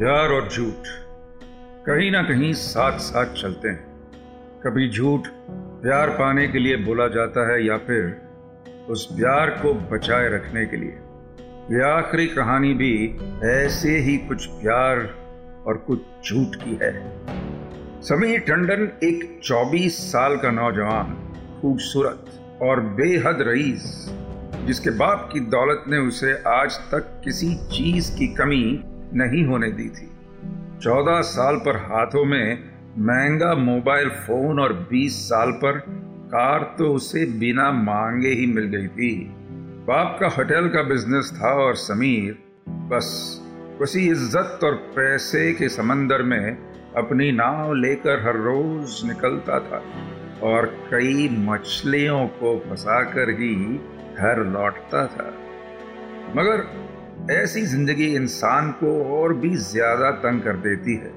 प्यार और झूठ कहीं ना कहीं साथ साथ चलते हैं। कभी झूठ प्यार पाने के लिए बोला जाता है या फिर उस प्यार को बचाए रखने के लिए। ये आखिरी कहानी भी ऐसे ही कुछ प्यार और कुछ झूठ की है। समीर टंडन एक 24 साल का नौजवान, खूबसूरत और बेहद रईस, जिसके बाप की दौलत ने उसे आज तक किसी चीज़ की कमी नहीं होने दी थी। चौदह साल पर हाथों में महँगा मोबाइल फ़ोन और बीस साल पर कार तो उसे बिना मांगे ही मिल गई थी। बाप का होटल का बिज़नेस था और समीर बस उसी इज़्ज़त और पैसे के समंदर में अपनी नाव लेकर हर रोज निकलता था और कई मछलियों को फंसाकर ही घर लौटता था। मगर ऐसी ज़िंदगी इंसान को और भी ज़्यादा तंग कर देती है।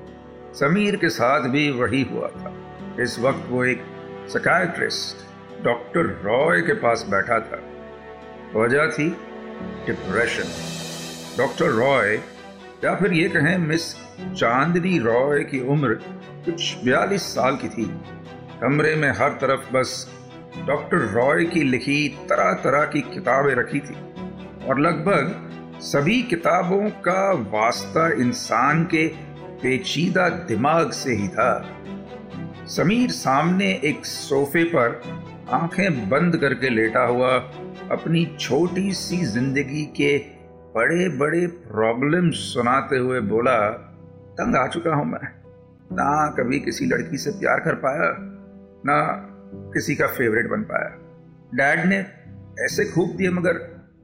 समीर के साथ भी वही हुआ था। इस वक्त वो एक सकायट्रिस्ट डॉक्टर रॉय के पास बैठा था। वजह थी डिप्रेशन डॉक्टर रॉय या फिर ये कहें मिस चांदनी रॉय की उम्र कुछ बयालीस साल की थी। कमरे में हर तरफ़ बस डॉक्टर रॉय की लिखी तरह तरह की किताबें रखी थी और लगभग सभी किताबों का वास्ता इंसान के पेचीदा दिमाग से ही था। समीर सामने एक सोफे पर आँखें बंद करके लेटा हुआ अपनी छोटी सी ज़िंदगी के बड़े बड़े प्रॉब्लम सुनाते हुए बोला, तंग आ चुका हूँ मैं। ना कभी किसी लड़की से प्यार कर पाया, ना किसी का फेवरेट बन पाया। डैड ने ऐसे खूब दिए मगर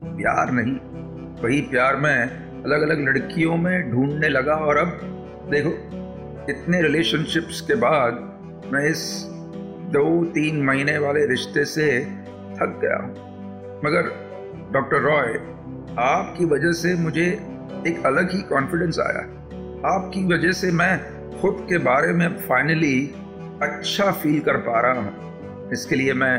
प्यार नहीं। वही प्यार मैं अलग अलग लड़कियों में ढूँढने लगा और अब देखो, इतने रिलेशनशिप्स के बाद मैं इस दो तीन महीने वाले रिश्ते से थक गया हूँ। मगर डॉक्टर रॉय, आपकी वजह से मुझे एक अलग ही कॉन्फिडेंस आया। आपकी वजह से मैं खुद के बारे में फाइनली अच्छा फील कर पा रहा हूँ। इसके लिए मैं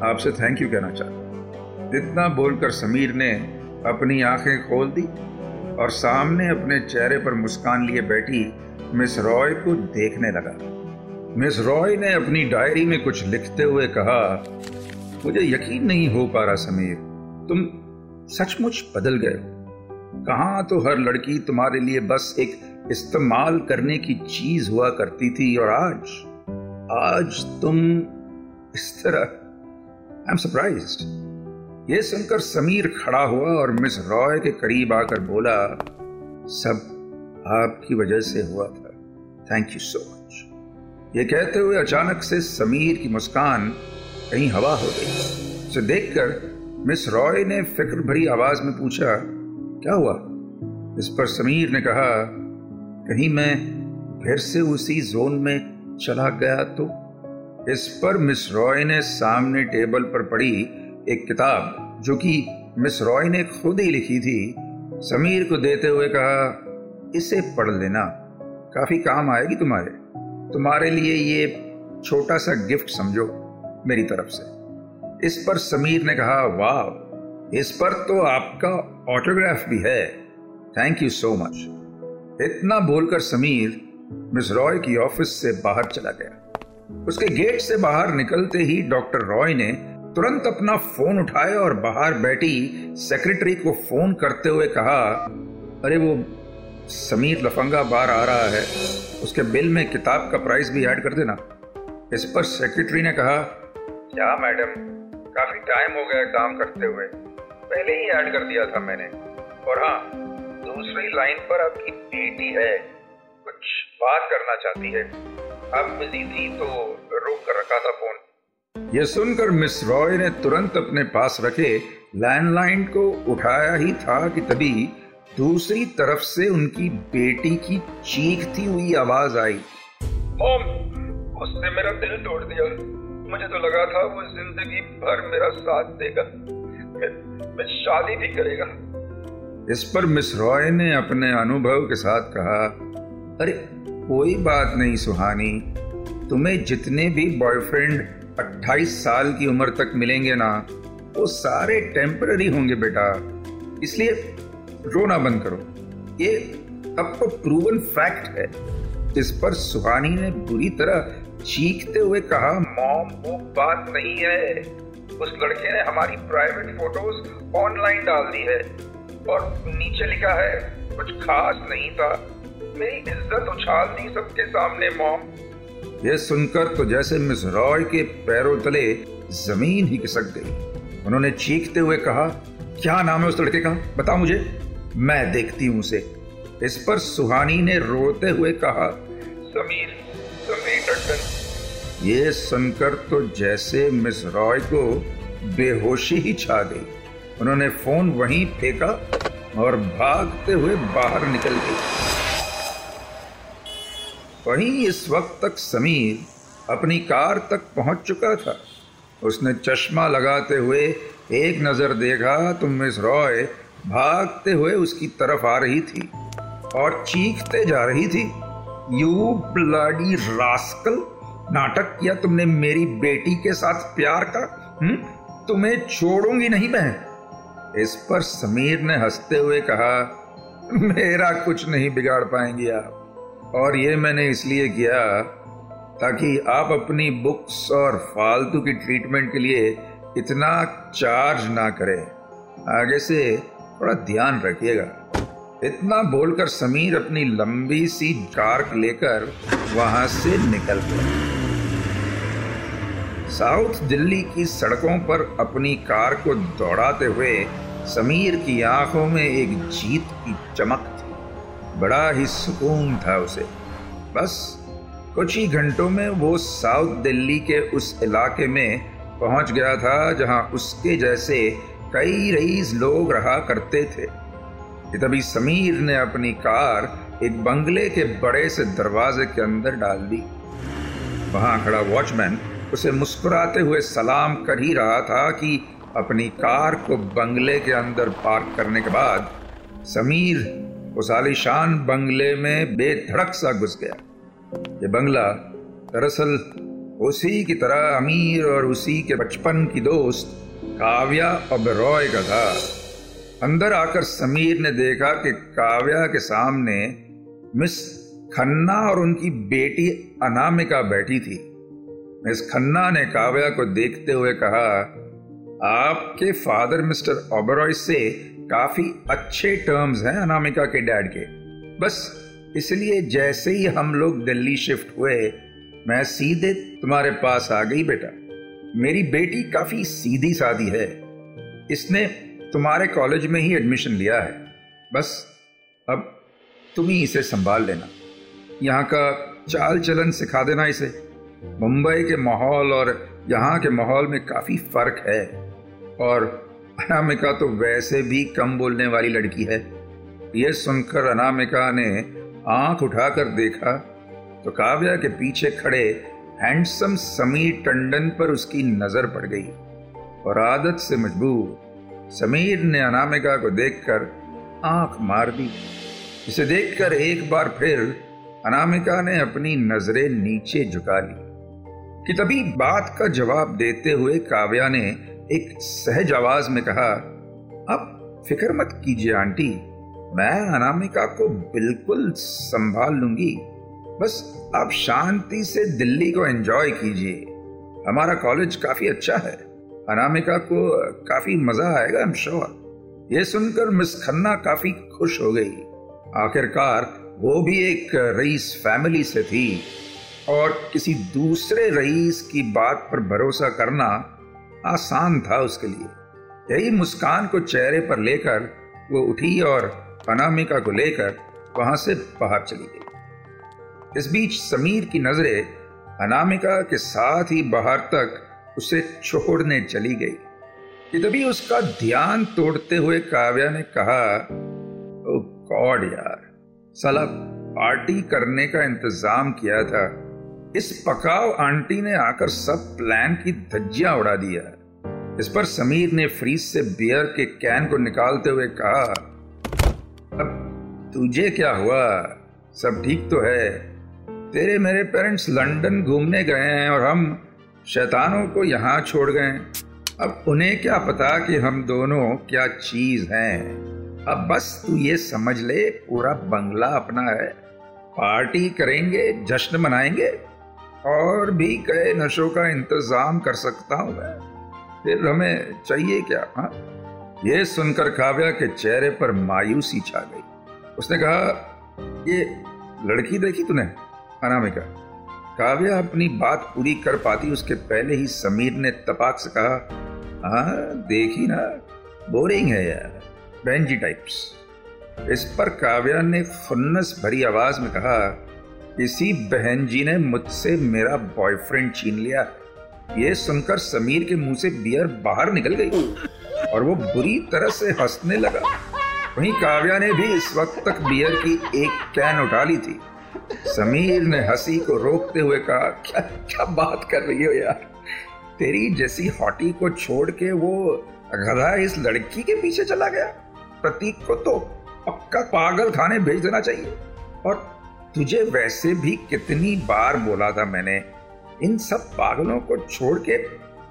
आपसे थैंक यू कहना चाहता हूँ। इतना बोलकर समीर ने अपनी आँखें खोल दी और सामने अपने चेहरे पर मुस्कान लिए बैठी मिस रॉय को देखने लगा। मिस रॉय ने अपनी डायरी में कुछ लिखते हुए कहा, मुझे यकीन नहीं हो पा रहा समीर, तुम सचमुच बदल गए कहा तो हर लड़की तुम्हारे लिए बस एक इस्तेमाल करने की चीज़ हुआ करती थी और आज आज तुम इस तरह आई एम सरप्राइज़ ये सुनकर समीर खड़ा हुआ और मिस रॉय के करीब आकर बोला, सब आपकी वजह से हुआ था। थैंक यू सो मच ये कहते हुए अचानक से समीर की मुस्कान कहीं हवा हो गई। उसे देखकर मिस रॉय ने फ़िक्र भरी आवाज़ में पूछा, क्या हुआ? इस पर समीर ने कहा, कहीं मैं फिर से उसी जोन में चला गया तो? इस पर मिस रॉय ने सामने टेबल पर पड़ी एक किताब जो कि मिस रॉय ने खुद ही लिखी थी, समीर को देते हुए कहा, इसे पढ़ लेना, काफ़ी काम आएगी तुम्हारे। तुम्हारे लिए ये छोटा सा गिफ्ट समझो मेरी तरफ़ से। इस पर समीर ने कहा, वाह, इस पर तो आपका ऑटोग्राफ भी है। Thank you so much. इतना बोलकर समीर मिस रॉय की ऑफ़िस से बाहर चला गया। उसके गेट से बाहर निकलते ही डॉक्टर रॉय ने तुरंत अपना फ़ोन उठाया और बाहर बैठी सेक्रेटरी को फ़ोन करते हुए कहा, अरे, वो समीर लफंगा बार आ रहा है। उसके बिल में किताब का प्राइस भी ऐड कर देना। इस पर सेक्रेटरी ने कहा, क्या मैडम, काफ़ी टाइम हो गया काम करते हुए। पहले ही ऐड कर दिया था मैंने। और हाँ दूसरी लाइन पर आपकी बेटी है। कुछ बात करना चाहती है। अब बिज़ी थी तो रोक कर रखा था फ़ोन यह सुनकर मिस रॉय ने तुरंत अपने पास रखे लैंडलाइन को उठाया ही था कि तभी दूसरी तरफ़ से उनकी बेटी की चीखती हुई आवाज़ आई। मॉम उसने मेरा दिल तोड़ दिया। मुझे तो लगा था वो ज़िंदगी भर मेरा साथ देगा। मैं, मैं शादी भी करेगा। इस पर मिस रॉय ने अपने अनुभव के साथ कहा अरे कोई बात नहीं सुहानी। तुम्हें जितने भी बॉयफ्रेंड 28 साल की उम्र तक मिलेंगे ना, वो सारे टेम्पररी होंगे बेटा। इसलिए रोना बंद करो। ये अब तो प्रूवन फैक्ट है। इस पर सुहानी ने बुरी तरह चीखते हुए कहा, मॉम, वो बात नहीं है। उस लड़के ने हमारी प्राइवेट फ़ोटोज़ ऑनलाइन डाल दी है और नीचे लिखा है, कुछ खास नहीं था। मेरी इज़्ज़त उछाल दी सबके सामने, मॉम। यह सुनकर तो जैसे मिस रॉय के पैरों तले ज़मीन ही खिसक गई। उन्होंने चीखते हुए कहा, क्या नाम है उस लड़के का? बता मुझे। मैं देखती हूँ उसे। इस पर सुहानी ने रोते हुए कहा समीर समीर टंडन ये सुनकर तो जैसे मिस रॉय को बेहोशी ही छा गई। उन्होंने फ़ोन वहीं फेंका और भागते हुए बाहर निकल गई। वहीं इस वक्त तक समीर अपनी कार तक पहुँच चुका था उसने चश्मा लगाते हुए एक नज़र देखा तो मिस रॉय भागते हुए उसकी तरफ़ आ रही थी और चीखते जा रही थी यू ब्लडी रास्कल, नाटक किया तुमने मेरी बेटी के साथ प्यार का हुँ? हम्म? तुम्हें छोड़ूँगी नहीं मैं इस पर समीर ने हँसते हुए कहा, मेरा कुछ नहीं बिगाड़ पाएँगे आप और ये मैंने इसलिए किया ताकि आप अपनी बुक्स और फालतू की ट्रीटमेंट के लिए इतना चार्ज ना करें। आगे से थोड़ा ध्यान रखिएगा। इतना बोलकर समीर अपनी लंबी सी कार लेकर वहाँ से निकल गया। साउथ दिल्ली की सड़कों पर अपनी कार को दौड़ाते हुए समीर की आँखों में एक जीत की चमक बड़ा ही सुकून था उसे। बस कुछ ही घंटों में वो साउथ दिल्ली के उस इलाके में पहुँच गया था, जहाँ उसके जैसे कई रईस लोग रहा करते थे। तभी समीर ने अपनी कार एक बंगले के बड़े से दरवाजे के अंदर डाल दी। वहाँ खड़ा वॉचमैन उसे मुस्कुराते हुए सलाम कर ही रहा था कि अपनी कार को बंगले के अंदर पार्क करने के बाद समीर उस आलिशान बंगले में बेधड़क सा घुस गया। ये बंगला दरअसल उसी की तरह अमीर और उसी के बचपन की दोस्त काव्या ओबेरॉय का था। अंदर आकर समीर ने देखा कि काव्या के सामने मिस खन्ना और उनकी बेटी अनामिका बैठी थी। मिस खन्ना ने काव्या को देखते हुए कहा, आपके फादर मिस्टर ओबरॉय से काफ़ी अच्छे टर्म्स हैं अनामिका के डैड के। बस इसलिए जैसे ही हम लोग दिल्ली शिफ्ट हुए, मैं सीधे तुम्हारे पास आ गई बेटा। मेरी बेटी काफ़ी सीधी सादी है। इसने तुम्हारे कॉलेज में ही एडमिशन लिया है। बस अब तुम ही इसे संभाल लेना। यहाँ का चाल चलन सिखा देना इसे। मुंबई के माहौल और यहाँ के माहौल में काफ़ी फ़र्क है। और अनामिका तो वैसे भी कम बोलने वाली लड़की है। यह सुनकर अनामिका ने आँख उठाकर देखा तो काव्या के पीछे खड़े हैंडसम समीर टंडन पर उसकी नज़र पड़ गई और आदत से मजबूर समीर ने अनामिका को देखकर आँख मार दी। इसे देखकर एक बार फिर अनामिका ने अपनी नज़रें नीचे झुका ली। कि तभी बात का जवाब देते हुए काव्या ने एक सहज आवाज़ में कहा अब फ़िक्र मत कीजिए आंटी, मैं अनामिका को बिल्कुल संभाल लूँगी। बस आप शांति से दिल्ली को एंजॉय कीजिए। हमारा कॉलेज काफ़ी अच्छा है। अनामिका को काफ़ी मज़ा आएगा आई एम श्योर ये सुनकर मिस खन्ना काफ़ी खुश हो गई। आखिरकार वो भी एक रईस फैमिली से थी। और किसी दूसरे रईस की बात पर भरोसा करना आसान था उसके लिए। यही मुस्कान को चेहरे पर लेकर, वो उठी और अनामिका को लेकर वहाँ से बाहर चली गई। इस बीच समीर की नज़रें अनामिका के साथ ही बाहर तक उसे छोड़ने चली गई। कि तभी उसका ध्यान तोड़ते हुए काव्या ने कहा, ओ गॉड यार, साला पार्टी करने का इंतज़ाम किया था। इस पकाव आंटी ने आकर सब प्लान की धज्जिया उड़ा दिया इस पर समीर ने फ्रीज से बियर के कैन को निकालते हुए कहा, अब तुझे क्या हुआ? सब ठीक तो है। तेरे मेरे पेरेंट्स लंदन घूमने गए हैं और हम शैतानों को यहाँ छोड़ गए अब उन्हें क्या पता कि हम दोनों क्या चीज़ हैं? अब बस तू ये समझ ले, पूरा बंगला अपना है। पार्टी करेंगे, जश्न मनाएँगे और भी कई नशों का इंतज़ाम कर सकता हूँ मैं। फिर हमें चाहिए क्या, हा? ये सुनकर काव्या के चेहरे पर मायूसी छा गई। उसने कहा, ये लड़की देखी तूने, अनामिका? काव्या अपनी बात पूरी कर पाती, उसके पहले ही समीर ने तपाक से कहा हाँ देखी ना, बोरिंग है यार, बेंजी टाइप्स। इस पर काव्या ने फुन्नस भरी आवाज़ में कहा किसी बहन जी ने मुझसे मेरा बॉयफ्रेंड छीन लिया। ये सुनकर समीर के मुँह से बियर बाहर निकल गई और वो बुरी तरह से हंसने लगा। वहीं काव्या ने भी इस वक्त तक बियर की एक कैन उठा ली थी। समीर ने हँसी को रोकते हुए कहा, क्या क्या बात कर रही हो यार? तेरी जैसी हॉटी को छोड़ के वो गधा इस लड़की के पीछे चला गया। प्रतीक को तो पक्का पागल खाने भेज देना चाहिए और तुझे वैसे भी कितनी बार बोला था मैंने, इन सब पागलों को छोड़ के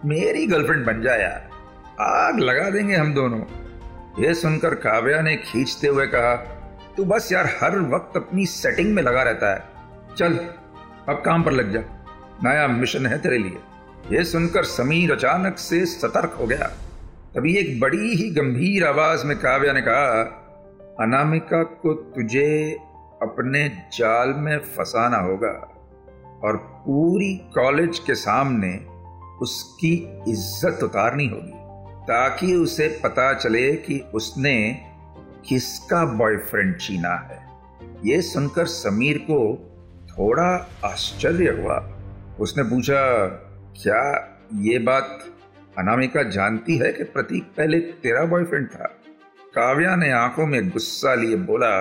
मेरी गर्लफ्रेंड बन जा यार। आग लगा देंगे हम दोनों। ये सुनकर काव्या ने खींचते हुए कहा, तू बस यार हर वक्त अपनी सेटिंग में लगा रहता है। चल, अब काम पर लग जा। नया मिशन है तेरे लिए। यह सुनकर समीर अचानक से सतर्क हो गया। तभी एक बड़ी ही गंभीर आवाज़ में काव्या ने कहा, अनामिका को तुझे अपने जाल में फंसाना होगा और पूरी कॉलेज के सामने उसकी इज़्ज़त उतारनी होगी, ताकि उसे पता चले कि उसने किसका बॉयफ्रेंड छीना है। ये सुनकर समीर को थोड़ा आश्चर्य हुआ। उसने पूछा, क्या ये बात अनामिका जानती है कि प्रतीक पहले तेरा बॉयफ्रेंड था? काव्या ने आँखों में गुस्सा लिए बोला,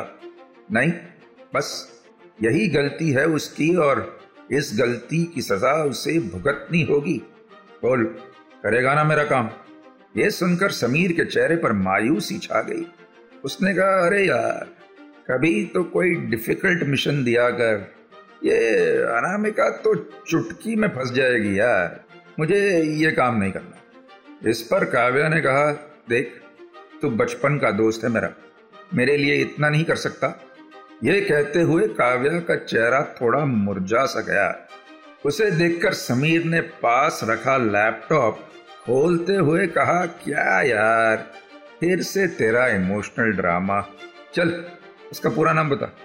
नहीं बस यही गलती है उसकी और इस गलती की सजा उसे भुगतनी होगी। बोल, करेगा ना मेरा काम? यह सुनकर समीर के चेहरे पर मायूसी छा गई। उसने कहा, अरे यार, कभी तो कोई डिफ़िकल्ट मिशन दिया कर। ये अनामिका तो चुटकी में फंस जाएगी यार। मुझे ये काम नहीं करना। इस पर काव्या ने कहा, देख तो बचपन का दोस्त है मेरा। मेरे लिए इतना नहीं कर सकता। ये कहते हुए काव्या का चेहरा थोड़ा मुरझा सा गया। उसे देखकर समीर ने पास रखा लैपटॉप, खोलते हुए कहा, क्या यार, फिर से तेरा इमोशनल ड्रामा। चल, उसका पूरा नाम बता।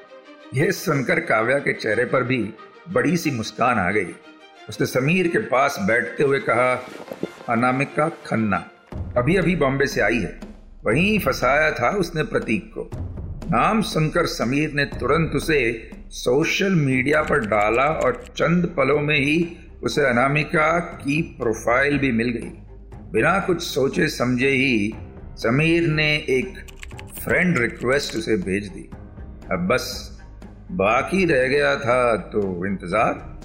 यह सुनकर काव्या के चेहरे पर भी बड़ी सी मुस्कान आ गई। उसने समीर के पास बैठते हुए कहा, अनामिका खन्ना अभी अभी बॉम्बे से आई है। वहीं फंसाया था उसने प्रतीक को। नाम सुनकर समीर ने तुरंत उसे सोशल मीडिया पर डाला और चंद पलों में ही उसे अनामिका की प्रोफ़ाइल भी मिल गई। बिना कुछ सोचे समझे ही समीर ने एक फ्रेंड रिक्वेस्ट उसे भेज दी। अब बस बाकी रह गया था तो इंतज़ार?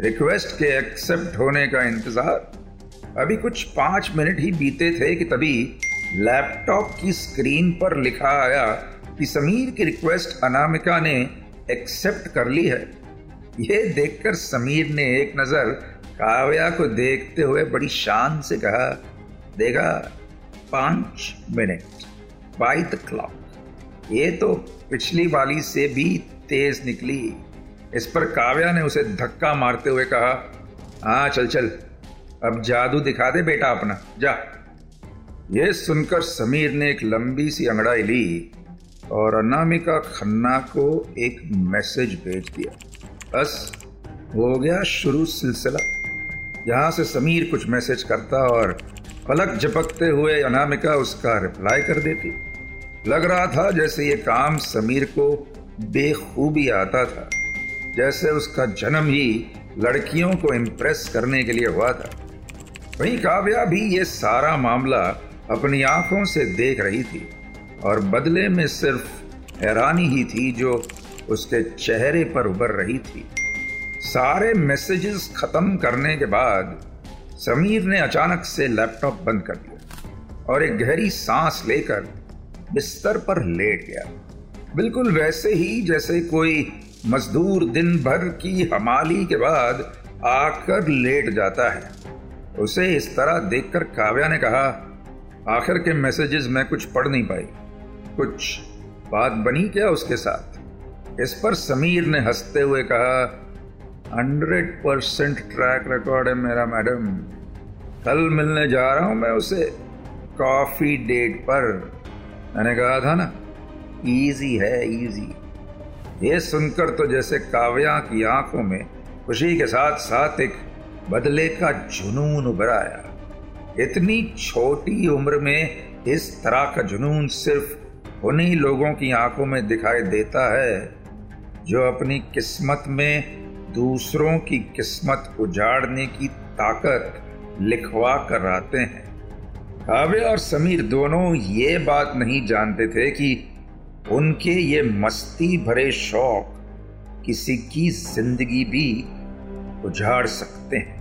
रिक्वेस्ट के एक्सेप्ट होने का इंतज़ार? अभी कुछ पाँच मिनट ही बीते थे कि तभी लैपटॉप की स्क्रीन पर लिखा आया कि समीर की रिक्वेस्ट अनामिका ने एक्सेप्ट कर ली है। यह देखकर समीर ने एक नज़र काव्या को देखते हुए बड़ी शान से कहा, देखा, पाँच मिनट बाई द क्लॉक ये तो पिछली वाली से भी तेज निकली। इस पर काव्या ने उसे धक्का मारते हुए कहा हाँ चल चल, अब जादू दिखा दे बेटा अपना, जा. यह सुनकर समीर ने एक लंबी सी अंगड़ाई ली। और अनामिका खन्ना को एक मैसेज भेज दिया। बस, हो गया शुरू सिलसिला। यहाँ से समीर कुछ मैसेज करता और पलक झपकते हुए अनामिका उसका रिप्लाई कर देती। लग रहा था जैसे ये काम समीर को बेखूबी आता था, जैसे उसका जन्म ही लड़कियों को इम्प्रेस करने के लिए हुआ था। वहीं काव्या भी ये सारा मामला अपनी आँखों से देख रही थी। और बदले में सिर्फ़ हैरानी ही थी जो उसके चेहरे पर उभर रही थी। सारे मैसेजेस खत्म करने के बाद समीर ने अचानक से लैपटॉप बंद कर दिया और एक गहरी सांस लेकर बिस्तर पर लेट गया। बिल्कुल वैसे ही जैसे कोई मजदूर दिन भर की हमाली के बाद आकर लेट जाता है। उसे इस तरह देखकर काव्या ने कहा, आखिर के मैसेजेस मैं कुछ पढ़ नहीं पाई। कुछ बात बनी क्या उसके साथ? इस पर समीर ने हँसते हुए कहा, हंड्रेड परसेंट ट्रैक रिकॉर्ड है मेरा, मैडम। कल मिलने जा रहा हूँ मैं उसे कॉफ़ी डेट पर। मैंने कहा, था ना? इजी है इजी ये सुनकर तो जैसे काव्या की आँखों में खुशी के साथ साथ एक बदले का जुनून उभर आया। इतनी छोटी उम्र में इस तरह का जुनून सिर्फ़ उन्हीं लोगों की आँखों में दिखाई देता है, जो अपनी किस्मत में दूसरों की किस्मत उजाड़ने की ताकत लिखवा कर आते हैं। काव्य और समीर दोनों ये बात नहीं जानते थे कि उनके ये मस्ती भरे शौक किसी की ज़िंदगी भी उजाड़ सकते हैं।